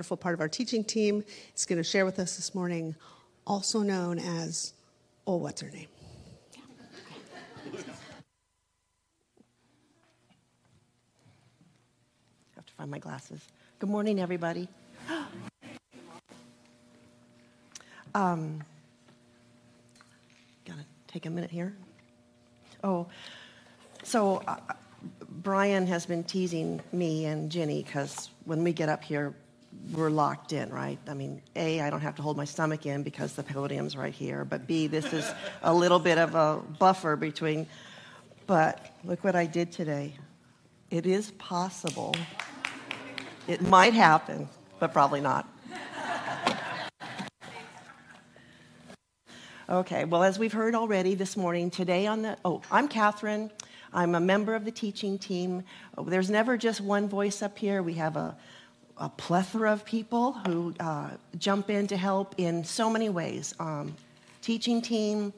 wonderful part of our teaching team, is going to share with us this morning, also known as, oh, what's her name? have to find my glasses. Good morning, everybody. um, gotta take a minute here. Oh, so uh, Brian has been teasing me and Jenny because when we get up here, we're locked in, right? I mean, A, I don't have to hold my stomach in because the podium's right here, but B, this is a little bit of a buffer between. But look what I did today. It is possible. It might happen, but probably not. Okay, well, as we've heard already this morning, today on the, oh, I'm Catherine. I'm a member of the teaching team. There's never just one voice up here. We have a, a plethora of people who uh, jump in to help in so many ways. Um, teaching team,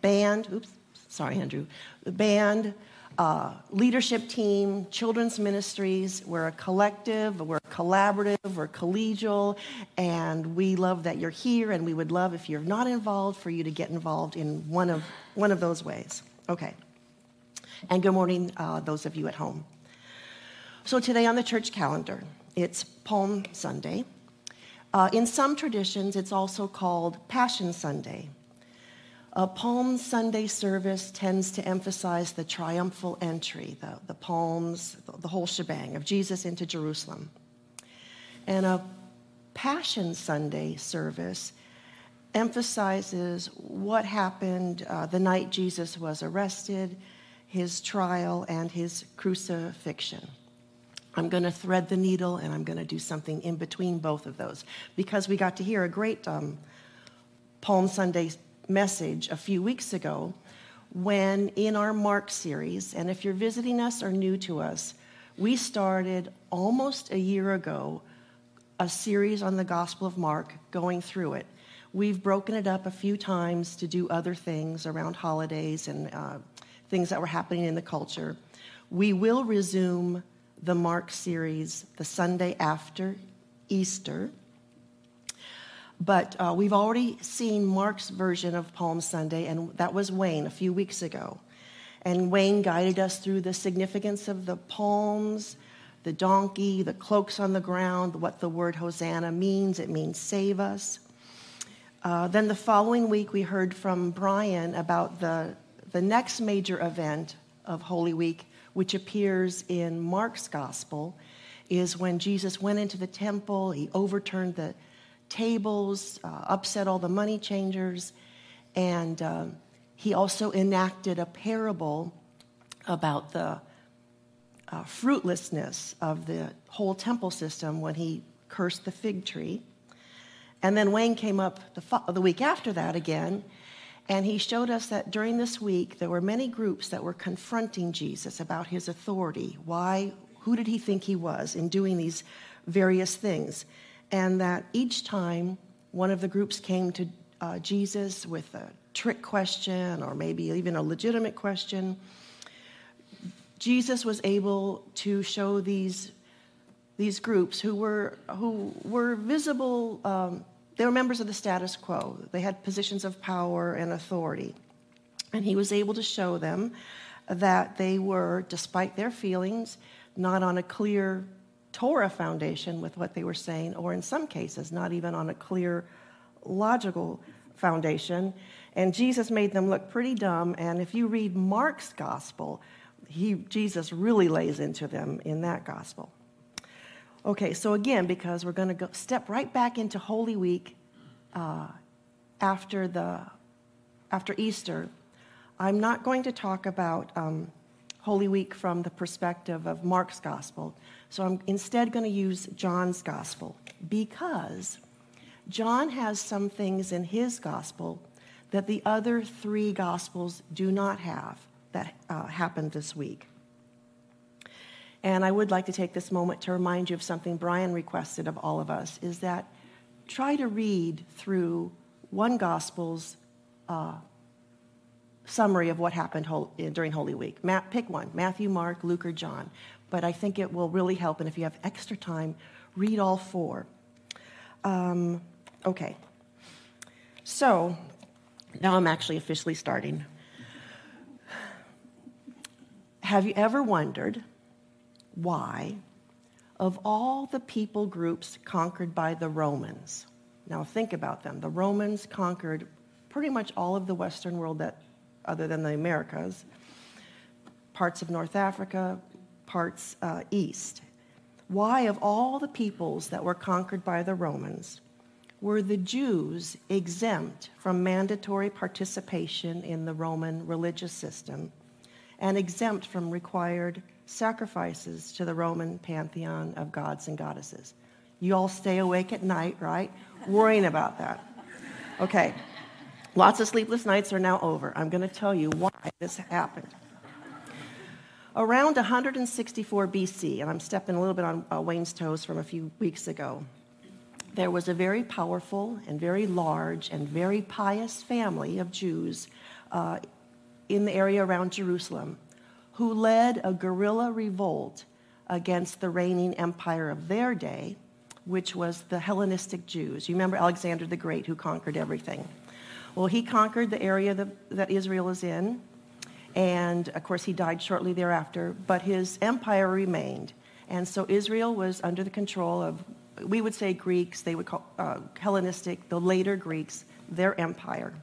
band, oops, sorry, Andrew, band, uh, leadership team, children's ministries. We're a collective, we're collaborative, we're collegial, and we love that you're here. And we would love if you're not involved for you to get involved in one of one of those ways. Okay. And good morning, uh, those of you at home. So today on the church calendar, it's Palm Sunday. Uh, in some traditions, it's also called Passion Sunday. A Palm Sunday service tends to emphasize the triumphal entry, the, the palms, the, the whole shebang of Jesus into Jerusalem. And a Passion Sunday service emphasizes what happened uh, the night Jesus was arrested, his trial, and his crucifixion. I'm going to thread the needle and I'm going to do something in between both of those because we got to hear a great um, Palm Sunday message a few weeks ago when in our Mark series, and if you're visiting us or new to us, we started almost a year ago a series on the Gospel of Mark, going through it. We've broken it up a few times to do other things around holidays and uh, things that were happening in the culture. We will resume the Mark series the Sunday after Easter. But uh, we've already seen Mark's version of Palm Sunday, and that was Wayne a few weeks ago. And Wayne guided us through the significance of the palms, the donkey, the cloaks on the ground, what the word Hosanna means. It means save us. Uh, then the following week, we heard from Brian about the, the next major event of Holy Week, which appears in Mark's gospel, is when Jesus went into the temple, he overturned the tables, uh, upset all the money changers, and uh, he also enacted a parable about the uh, fruitlessness of the whole temple system when he cursed the fig tree. And then Wayne came up the, fo- the week after that again, and he showed us that during this week there were many groups that were confronting Jesus about his authority. Why? Who did he think he was in doing these various things? and that each time one of the groups came to uh, Jesus with a trick question or maybe even a legitimate question, Jesus was able to show these, these groups who were, who were visible, um, they were members of the status quo. They had positions of power and authority. And he was able to show them that they were, despite their feelings, not on a clear Torah foundation with what they were saying, or in some cases, not even on a clear logical foundation. And Jesus made them look pretty dumb. And if you read Mark's gospel, he, Jesus really lays into them in that gospel. Okay, so again, because we're going to step right back into Holy Week uh, after the after Easter, I'm not going to talk about um, Holy Week from the perspective of Mark's gospel. So I'm instead going to use John's gospel because John has some things in his gospel that the other three gospels do not have that uh, happened this week. And I would like to take this moment to remind you of something Brian requested of all of us is that try to read through one gospel's uh, summary of what happened during Holy Week. pick one Matthew, Mark, Luke, or John but I think it will really help. And if you have extra time, read all four. Um, okay. So now I'm actually officially starting. Have you ever wondered why, of all the people groups conquered by the Romans, now think about them. The Romans conquered pretty much all of the Western world that, other than the Americas, parts of North Africa, parts uh, east. Why, of all the peoples that were conquered by the Romans, were the Jews exempt from mandatory participation in the Roman religious system and exempt from required sacrifices to the Roman pantheon of gods and goddesses? You all stay awake at night, right? Worrying about that. Okay. Lots of sleepless nights are now over. I'm going to tell you why this happened. Around 164 BC, and I'm stepping a little bit on uh, Wayne's toes from a few weeks ago, there was a very powerful and very large and very pious family of Jews uh, in the area around Jerusalem who led a guerrilla revolt against the reigning empire of their day, which was the Hellenistic Jews. You remember Alexander the Great, who conquered everything. Well, he conquered the area that, Israel is in, and of course, he died shortly thereafter, but his empire remained. And so Israel was under the control of, we would say Greeks, they would call uh, Hellenistic, the later Greeks, their empire.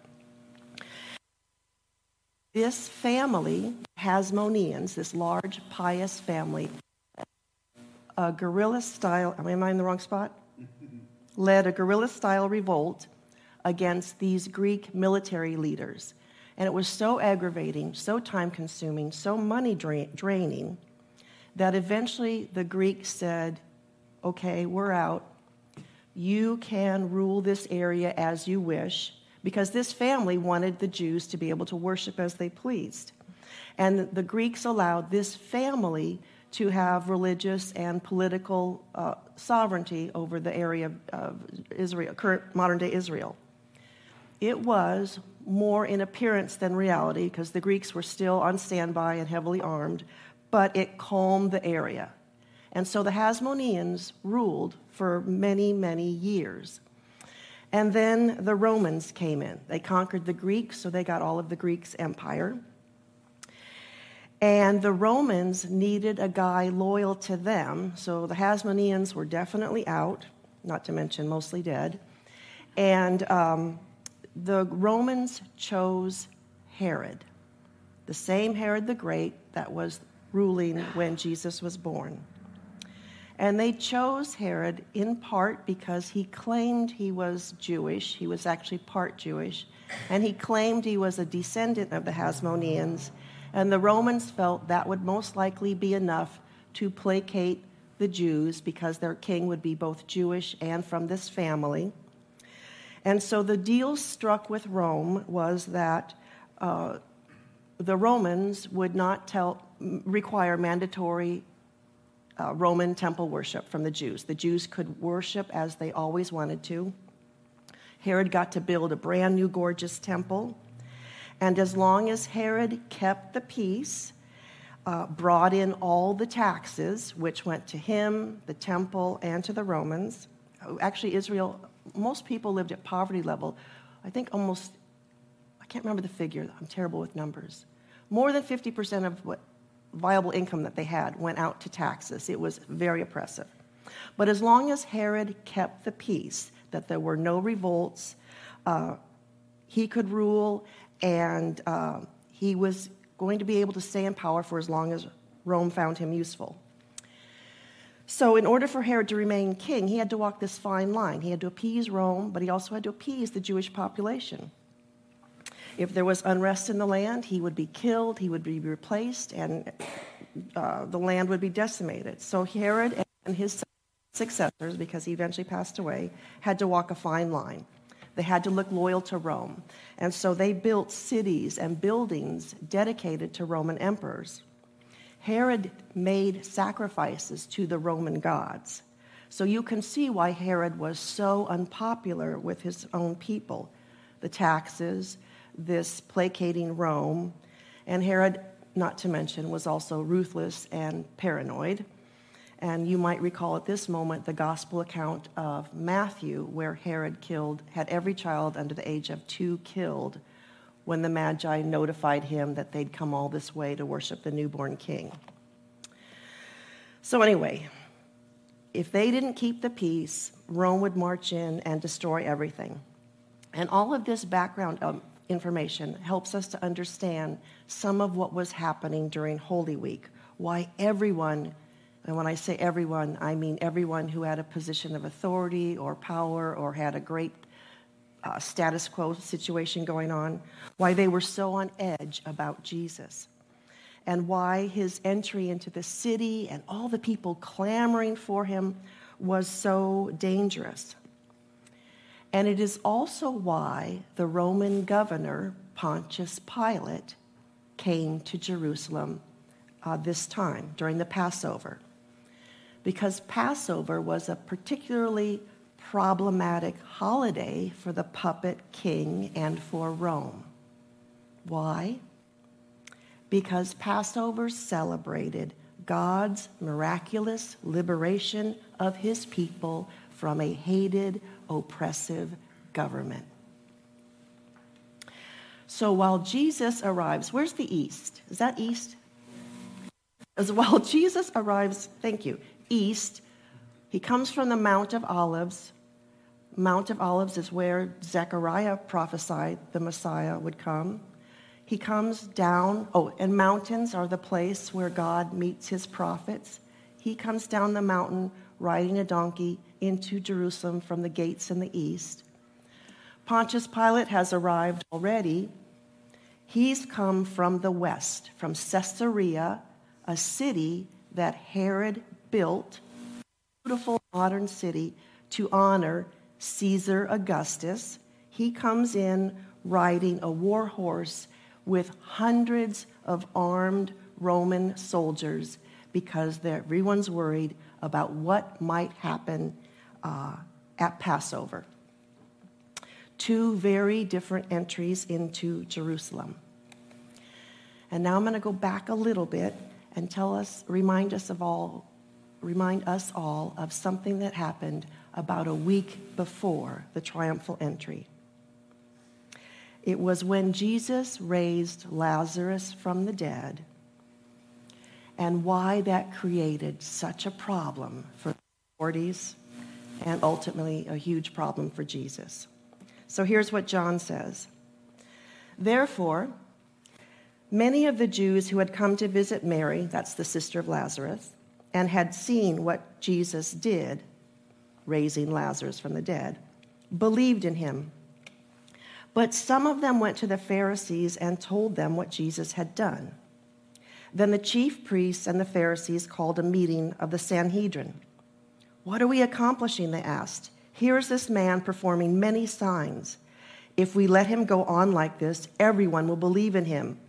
This family, Hasmoneans, this large pious family, a guerrilla style, am I in the wrong spot? led a guerrilla style revolt against these Greek military leaders. And it was so aggravating, so time consuming, so money dra- draining that eventually the Greeks said, okay, we're out. You can rule this area as you wish, because this family wanted the Jews to be able to worship as they pleased. And the Greeks allowed this family to have religious and political uh, sovereignty over the area of Israel, current modern day Israel. It was more in appearance than reality because the Greeks were still on standby and heavily armed, but it calmed the area. And so the Hasmoneans ruled for many, many years. And then the Romans came in. They conquered the Greeks, so they got all of the Greeks' empire. And the Romans needed a guy loyal to them, so the Hasmoneans were definitely out, not to mention mostly dead. And um, the Romans chose Herod, the same Herod the Great that was ruling when Jesus was born. And they chose Herod in part because he claimed he was Jewish. He was actually part Jewish. And he claimed he was a descendant of the Hasmoneans. And the Romans felt that would most likely be enough to placate the Jews because their king would be both Jewish and from this family. And so the deal struck with Rome was that uh, the Romans would not tell, require mandatory uh, Roman temple worship from the Jews. The Jews could worship as they always wanted to. Herod got to build a brand new, gorgeous temple. And as long as Herod kept the peace, uh, brought in all the taxes, which went to him, the temple, and to the Romans. Actually, Israel most people lived at poverty level. I think almost, I can't remember the figure, I'm terrible with numbers. More than 50% of what viable income that they had went out to taxes. It was very oppressive. But as long as Herod kept the peace, that there were no revolts, uh, he could rule, and uh, he was going to be able to stay in power for as long as Rome found him useful. So, in order for Herod to remain king, he had to walk this fine line. He had to appease Rome, but he also had to appease the Jewish population. If there was unrest in the land, he would be killed, he would be replaced, and uh, the land would be decimated. So, Herod and his successors, because he eventually passed away, had to walk a fine line. They had to look loyal to Rome. And so they built cities and buildings dedicated to Roman emperors. Herod made sacrifices to the Roman gods. So you can see why Herod was so unpopular with his own people the taxes, this placating Rome, and Herod, not to mention, was also ruthless and paranoid. And you might recall at this moment the gospel account of Matthew, where Herod killed, had every child under the age of two killed when the Magi notified him that they'd come all this way to worship the newborn king. So, anyway, if they didn't keep the peace, Rome would march in and destroy everything. And all of this background um, information helps us to understand some of what was happening during Holy Week, why everyone, and when I say everyone, I mean everyone who had a position of authority or power or had a great uh, status quo situation going on, why they were so on edge about Jesus, and why his entry into the city and all the people clamoring for him was so dangerous. And it is also why the Roman governor, Pontius Pilate, came to Jerusalem uh, this time during the Passover. Because Passover was a particularly problematic holiday for the puppet king and for Rome. Why? Because Passover celebrated God's miraculous liberation of his people from a hated, oppressive government. So while Jesus arrives, where's the east? Is that east? As while Jesus arrives, thank you, east, he comes from the Mount of Olives. Mount of Olives is where Zechariah prophesied the Messiah would come. He comes down, oh, and mountains are the place where God meets his prophets. He comes down the mountain riding a donkey into Jerusalem from the gates in the east. Pontius Pilate has arrived already. He's come from the west, from Caesarea, a city that Herod built, beautiful modern city, to honor Caesar Augustus. He comes in riding a war horse with hundreds of armed Roman soldiers because everyone's worried about what might happen uh, at Passover. Two very different entries into Jerusalem. And now I'm going to go back a little bit and tell us, remind us of all, remind us all of something that happened about a week before the triumphal entry. It was when Jesus raised Lazarus from the dead and why that created such a problem for the authorities and ultimately a huge problem for Jesus. So here's what John says Therefore, many of the Jews who had come to visit Mary, that's the sister of Lazarus, and had seen what Jesus did, raising Lazarus from the dead, believed in him. But some of them went to the Pharisees and told them what Jesus had done. Then the chief priests and the Pharisees called a meeting of the Sanhedrin. What are we accomplishing? They asked. Here is this man performing many signs. If we let him go on like this, everyone will believe in him.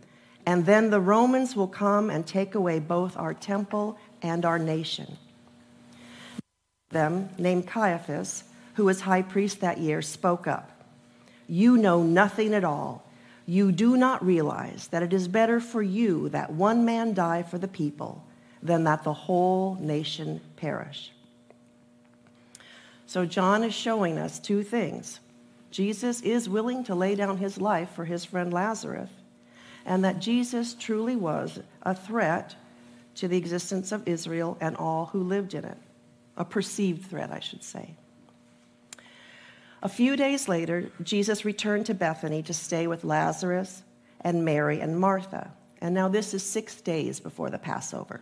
And then the Romans will come and take away both our temple and our nation. Them, named Caiaphas, who was high priest that year, spoke up. You know nothing at all. You do not realize that it is better for you that one man die for the people than that the whole nation perish. So, John is showing us two things. Jesus is willing to lay down his life for his friend Lazarus, and that Jesus truly was a threat to the existence of Israel and all who lived in it. A perceived threat, I should say. A few days later, Jesus returned to Bethany to stay with Lazarus and Mary and Martha. And now this is six days before the Passover.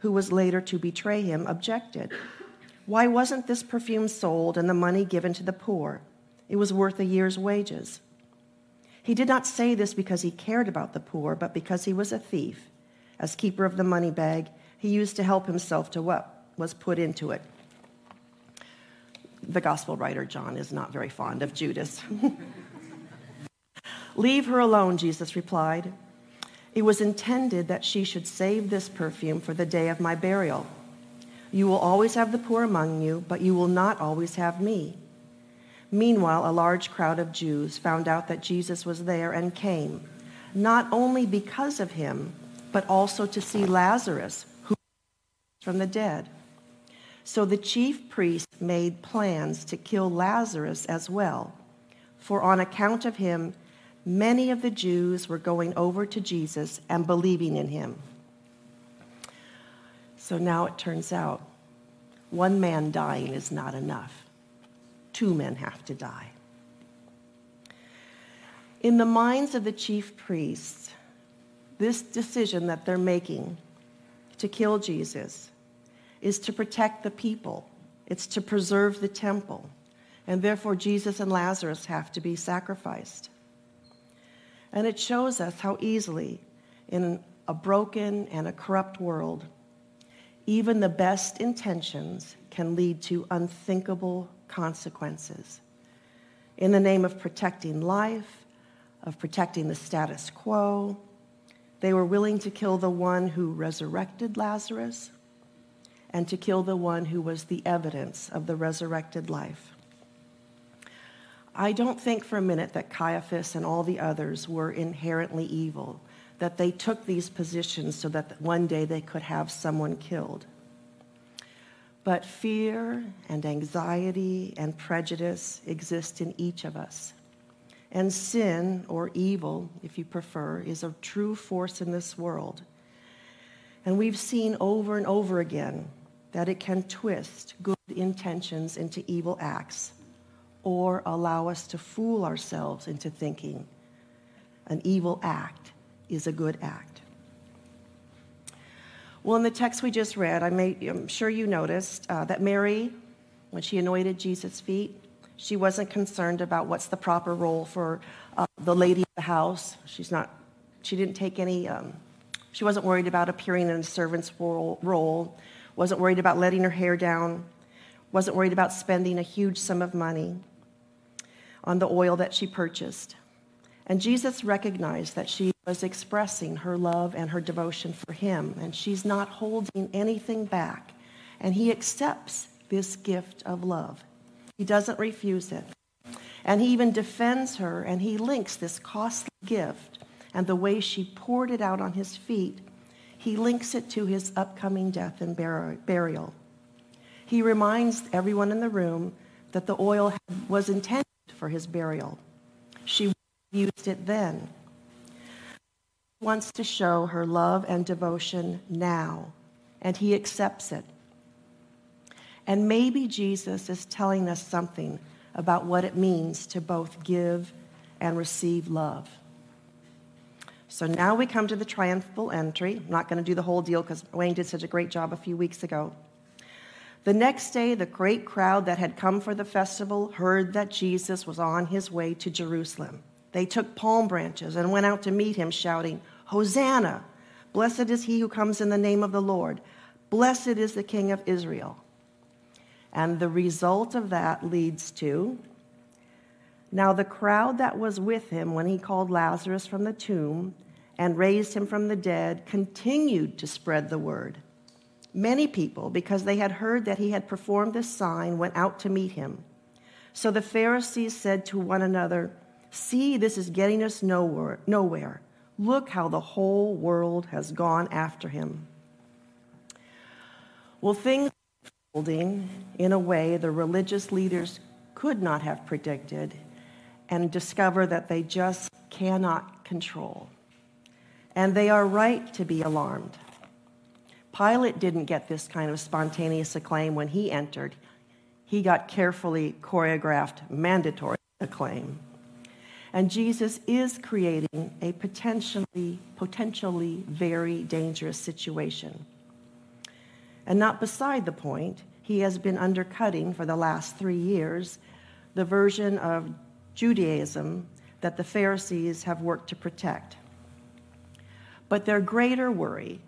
who was later to betray him, objected. Why wasn't this perfume sold and the money given to the poor? It was worth a year's wages. He did not say this because he cared about the poor, but because he was a thief. As keeper of the money bag, he used to help himself to what was put into it. The gospel writer John is not very fond of Judas. Leave her alone, Jesus replied. It was intended that she should save this perfume for the day of my burial. You will always have the poor among you, but you will not always have me. Meanwhile, a large crowd of Jews found out that Jesus was there and came, not only because of him, but also to see Lazarus, who from the dead. So the chief priests made plans to kill Lazarus as well, for on account of him, many of the Jews were going over to Jesus and believing in him. So now it turns out one man dying is not enough, two men have to die. In the minds of the chief priests, this decision that they're making to kill Jesus is to protect the people, it's to preserve the temple, and therefore Jesus and Lazarus have to be sacrificed. And it shows us how easily, in a broken and a corrupt world, even the best intentions can lead to unthinkable consequences. In the name of protecting life, of protecting the status quo, they were willing to kill the one who resurrected Lazarus and to kill the one who was the evidence of the resurrected life. I don't think for a minute that Caiaphas and all the others were inherently evil, that they took these positions so that one day they could have someone killed. But fear and anxiety and prejudice exist in each of us. And sin, or evil, if you prefer, is a true force in this world. And we've seen over and over again that it can twist good intentions into evil acts or allow us to fool ourselves into thinking an evil act is a good act. Well, in the text we just read, I am sure you noticed uh, that Mary, when she anointed Jesus' feet, she wasn't concerned about what's the proper role for uh, the lady of the house. She's not, she didn't take any, um, she wasn't worried about appearing in a servant's role, wasn't worried about letting her hair down, wasn't worried about spending a huge sum of money on the oil that she purchased. And Jesus recognized that she was expressing her love and her devotion for him, and she's not holding anything back. And he accepts this gift of love, he doesn't refuse it. And he even defends her, and he links this costly gift and the way she poured it out on his feet, he links it to his upcoming death and burial. He reminds everyone in the room that the oil was intended for his burial. She used it then. Wants to show her love and devotion now, and he accepts it. And maybe Jesus is telling us something about what it means to both give and receive love. So now we come to the triumphal entry. I'm not going to do the whole deal because Wayne did such a great job a few weeks ago. The next day, the great crowd that had come for the festival heard that Jesus was on his way to Jerusalem. They took palm branches and went out to meet him, shouting, Hosanna! Blessed is he who comes in the name of the Lord. Blessed is the King of Israel. And the result of that leads to now the crowd that was with him when he called Lazarus from the tomb and raised him from the dead continued to spread the word. Many people, because they had heard that he had performed this sign, went out to meet him. So the Pharisees said to one another, See, this is getting us nowhere. nowhere. Look how the whole world has gone after him. Well, things unfolding in a way the religious leaders could not have predicted and discover that they just cannot control. And they are right to be alarmed. Pilate didn't get this kind of spontaneous acclaim when he entered. He got carefully choreographed mandatory acclaim. And Jesus is creating a potentially, potentially very dangerous situation. And not beside the point, he has been undercutting for the last three years the version of Judaism that the Pharisees have worked to protect. But their greater worry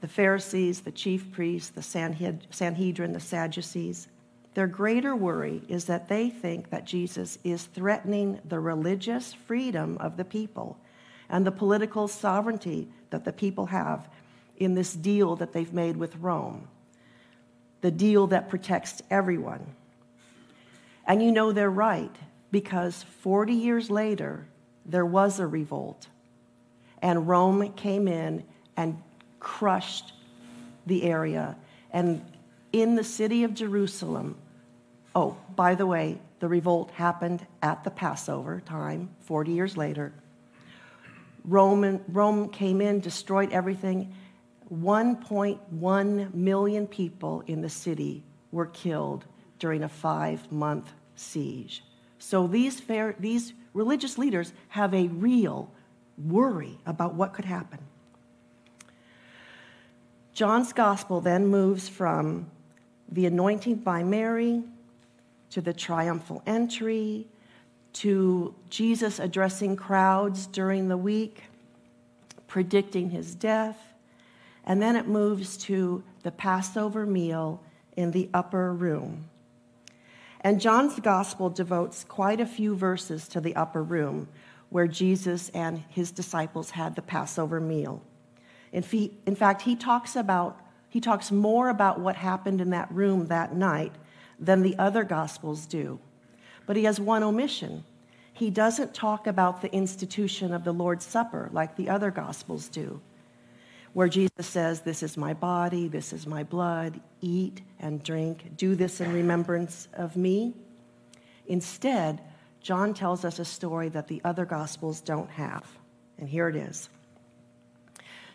the Pharisees, the chief priests, the Sanhedrin, the Sadducees. Their greater worry is that they think that Jesus is threatening the religious freedom of the people and the political sovereignty that the people have in this deal that they've made with Rome, the deal that protects everyone. And you know they're right because 40 years later, there was a revolt, and Rome came in and crushed the area. And in the city of Jerusalem, oh, by the way, the revolt happened at the Passover time, 40 years later. Roman, Rome came in, destroyed everything. 1.1 million people in the city were killed during a five month siege. So these, fair, these religious leaders have a real worry about what could happen. John's gospel then moves from the anointing by Mary to the triumphal entry to Jesus addressing crowds during the week, predicting his death, and then it moves to the Passover meal in the upper room. And John's gospel devotes quite a few verses to the upper room where Jesus and his disciples had the Passover meal. In, fact, he talks about he talks more about what happened in that room that night than the other gospels do. But he has one omission. He doesn't talk about the institution of the Lord's Supper like the other gospels do, where Jesus says, This is my body, this is my blood, eat and drink, do this in remembrance of me. Instead, John tells us a story that the other gospels don't have. And here it is.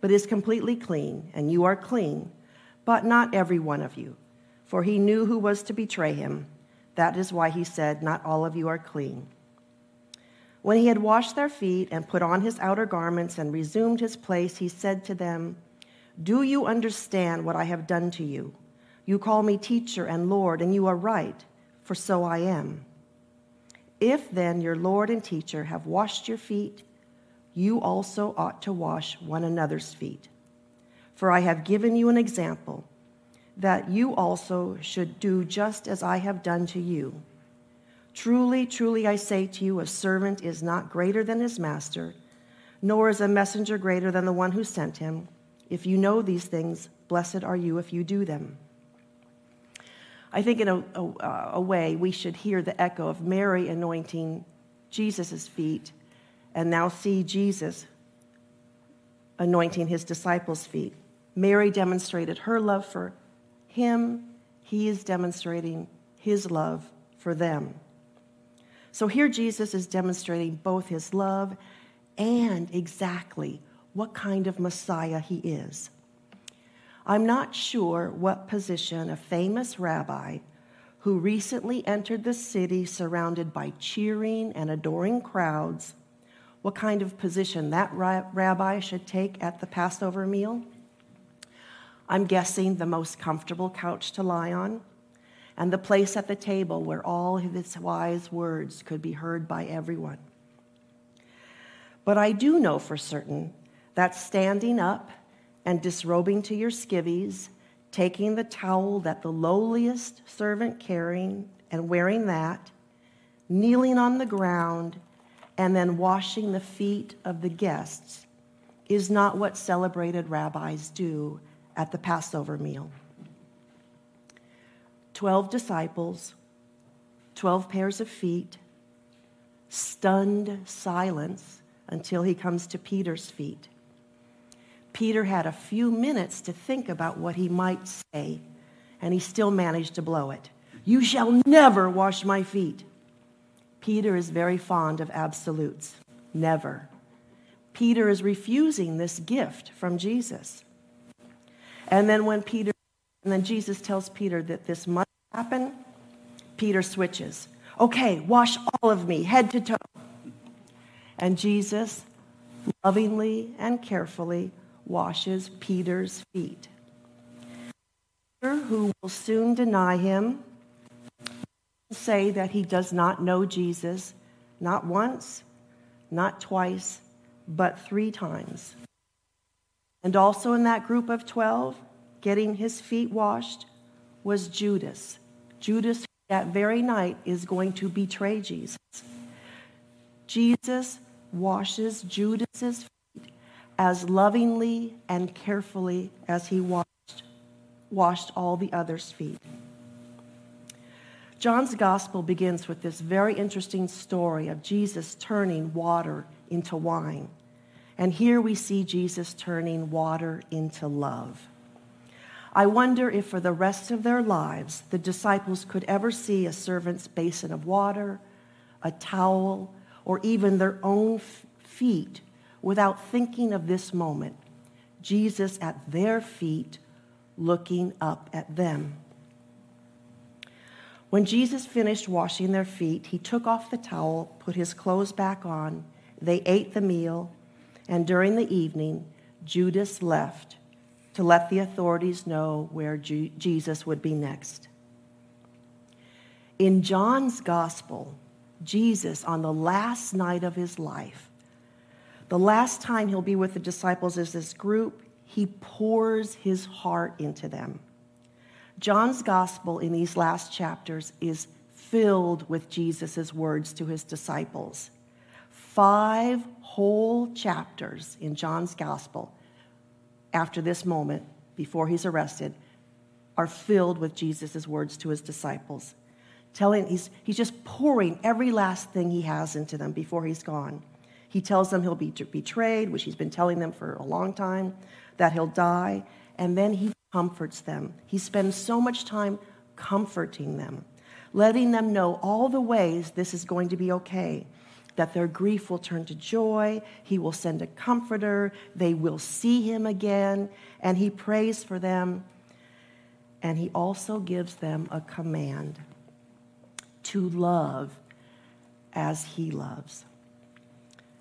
but is completely clean, and you are clean, but not every one of you. For he knew who was to betray him. That is why he said, Not all of you are clean. When he had washed their feet and put on his outer garments and resumed his place, he said to them, Do you understand what I have done to you? You call me teacher and Lord, and you are right, for so I am. If then your Lord and teacher have washed your feet, you also ought to wash one another's feet. For I have given you an example that you also should do just as I have done to you. Truly, truly, I say to you, a servant is not greater than his master, nor is a messenger greater than the one who sent him. If you know these things, blessed are you if you do them. I think, in a, a, a way, we should hear the echo of Mary anointing Jesus' feet and now see Jesus anointing his disciples' feet. Mary demonstrated her love for him, he is demonstrating his love for them. So here Jesus is demonstrating both his love and exactly what kind of Messiah he is. I'm not sure what position a famous rabbi who recently entered the city surrounded by cheering and adoring crowds what kind of position that rabbi should take at the Passover meal. I'm guessing the most comfortable couch to lie on, and the place at the table where all his wise words could be heard by everyone. But I do know for certain that standing up and disrobing to your skivvies, taking the towel that the lowliest servant carrying and wearing that, kneeling on the ground, and then washing the feet of the guests is not what celebrated rabbis do at the Passover meal. Twelve disciples, twelve pairs of feet, stunned silence until he comes to Peter's feet. Peter had a few minutes to think about what he might say, and he still managed to blow it. You shall never wash my feet. Peter is very fond of absolutes. Never. Peter is refusing this gift from Jesus. And then when Peter, and then Jesus tells Peter that this must happen, Peter switches. Okay, wash all of me, head to toe. And Jesus lovingly and carefully washes Peter's feet. Peter, who will soon deny him, say that he does not know Jesus, not once, not twice, but three times. And also in that group of 12, getting his feet washed, was Judas. Judas, that very night, is going to betray Jesus. Jesus washes Judas's feet as lovingly and carefully as he washed, washed all the others' feet. John's gospel begins with this very interesting story of Jesus turning water into wine. And here we see Jesus turning water into love. I wonder if for the rest of their lives the disciples could ever see a servant's basin of water, a towel, or even their own feet without thinking of this moment Jesus at their feet looking up at them. When Jesus finished washing their feet, he took off the towel, put his clothes back on. They ate the meal, and during the evening, Judas left to let the authorities know where Jesus would be next. In John's gospel, Jesus, on the last night of his life, the last time he'll be with the disciples as this group, he pours his heart into them. John's gospel in these last chapters is filled with Jesus' words to his disciples. Five whole chapters in John's gospel after this moment, before he's arrested, are filled with Jesus' words to his disciples. Telling, he's, he's just pouring every last thing he has into them before he's gone. He tells them he'll be betrayed, which he's been telling them for a long time, that he'll die, and then he comforts them. He spends so much time comforting them, letting them know all the ways this is going to be okay. That their grief will turn to joy. He will send a comforter. They will see him again. And he prays for them. And he also gives them a command to love as he loves.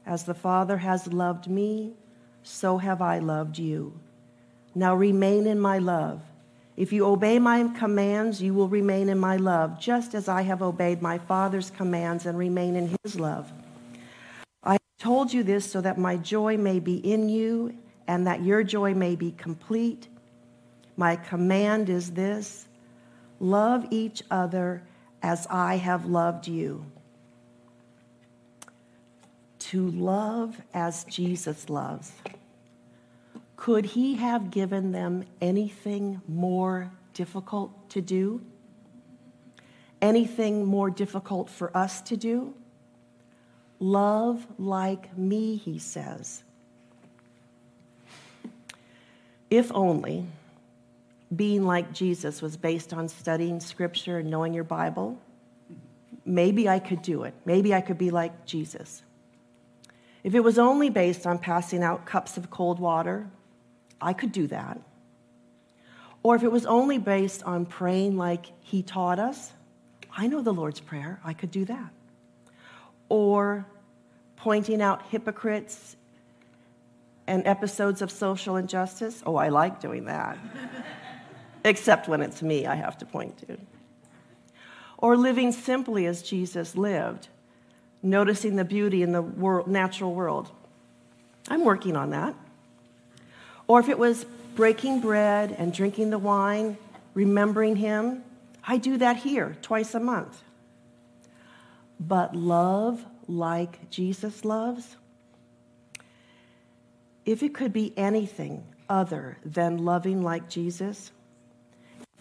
As the Father has loved me, so have I loved you. Now remain in my love. If you obey my commands, you will remain in my love, just as I have obeyed my Father's commands and remain in his love. I have told you this so that my joy may be in you and that your joy may be complete. My command is this love each other as I have loved you. To love as Jesus loves. Could he have given them anything more difficult to do? Anything more difficult for us to do? Love like me, he says. If only being like Jesus was based on studying scripture and knowing your Bible, maybe I could do it. Maybe I could be like Jesus. If it was only based on passing out cups of cold water I could do that. Or if it was only based on praying like he taught us, I know the Lord's Prayer, I could do that. Or pointing out hypocrites and episodes of social injustice? Oh, I like doing that. Except when it's me, I have to point to. Or living simply as Jesus lived, noticing the beauty in the world, natural world. I'm working on that. Or if it was breaking bread and drinking the wine, remembering Him, I do that here twice a month. But love like Jesus loves, if it could be anything other than loving like Jesus,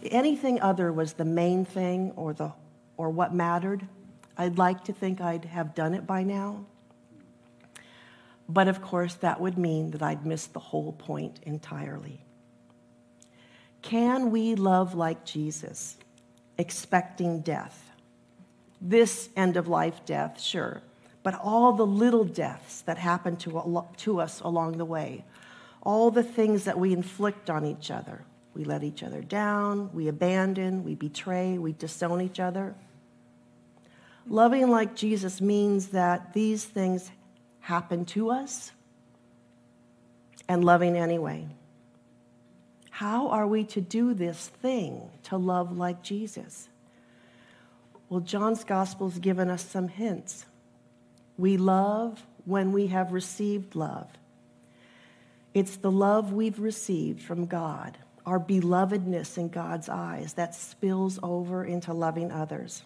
anything other was the main thing or, the, or what mattered, I'd like to think I'd have done it by now. But of course, that would mean that I'd missed the whole point entirely. Can we love like Jesus, expecting death? This end of life death, sure, but all the little deaths that happen to, to us along the way, all the things that we inflict on each other. We let each other down, we abandon, we betray, we disown each other. Loving like Jesus means that these things happen to us and loving anyway. How are we to do this thing to love like Jesus? Well, John's gospel's given us some hints. We love when we have received love. It's the love we've received from God, our belovedness in God's eyes, that spills over into loving others.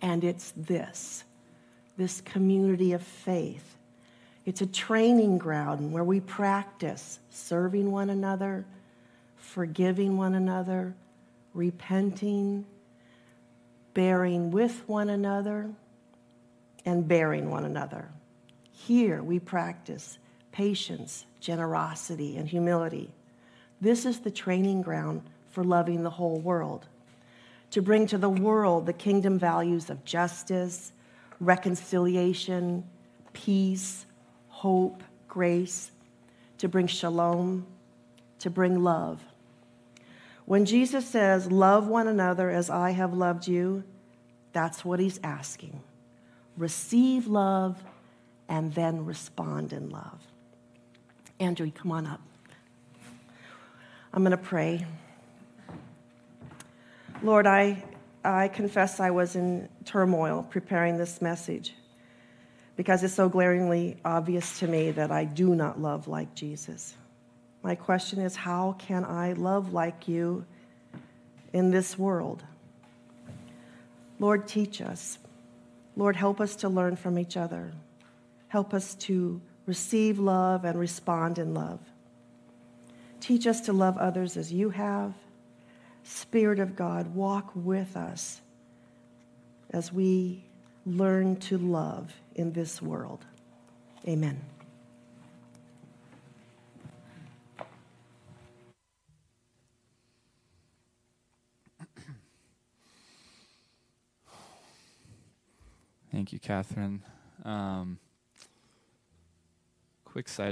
And it's this this community of faith. It's a training ground where we practice serving one another, forgiving one another, repenting, bearing with one another, and bearing one another. Here we practice patience, generosity, and humility. This is the training ground for loving the whole world. To bring to the world the kingdom values of justice, reconciliation, peace, hope, grace, to bring shalom, to bring love. When Jesus says, Love one another as I have loved you, that's what he's asking. Receive love and then respond in love. Andrew, come on up. I'm going to pray. Lord, I, I confess I was in turmoil preparing this message because it's so glaringly obvious to me that I do not love like Jesus. My question is how can I love like you in this world? Lord, teach us. Lord, help us to learn from each other. Help us to receive love and respond in love. Teach us to love others as you have. Spirit of God, walk with us as we learn to love in this world. Amen. Thank you, Catherine. Um, quick side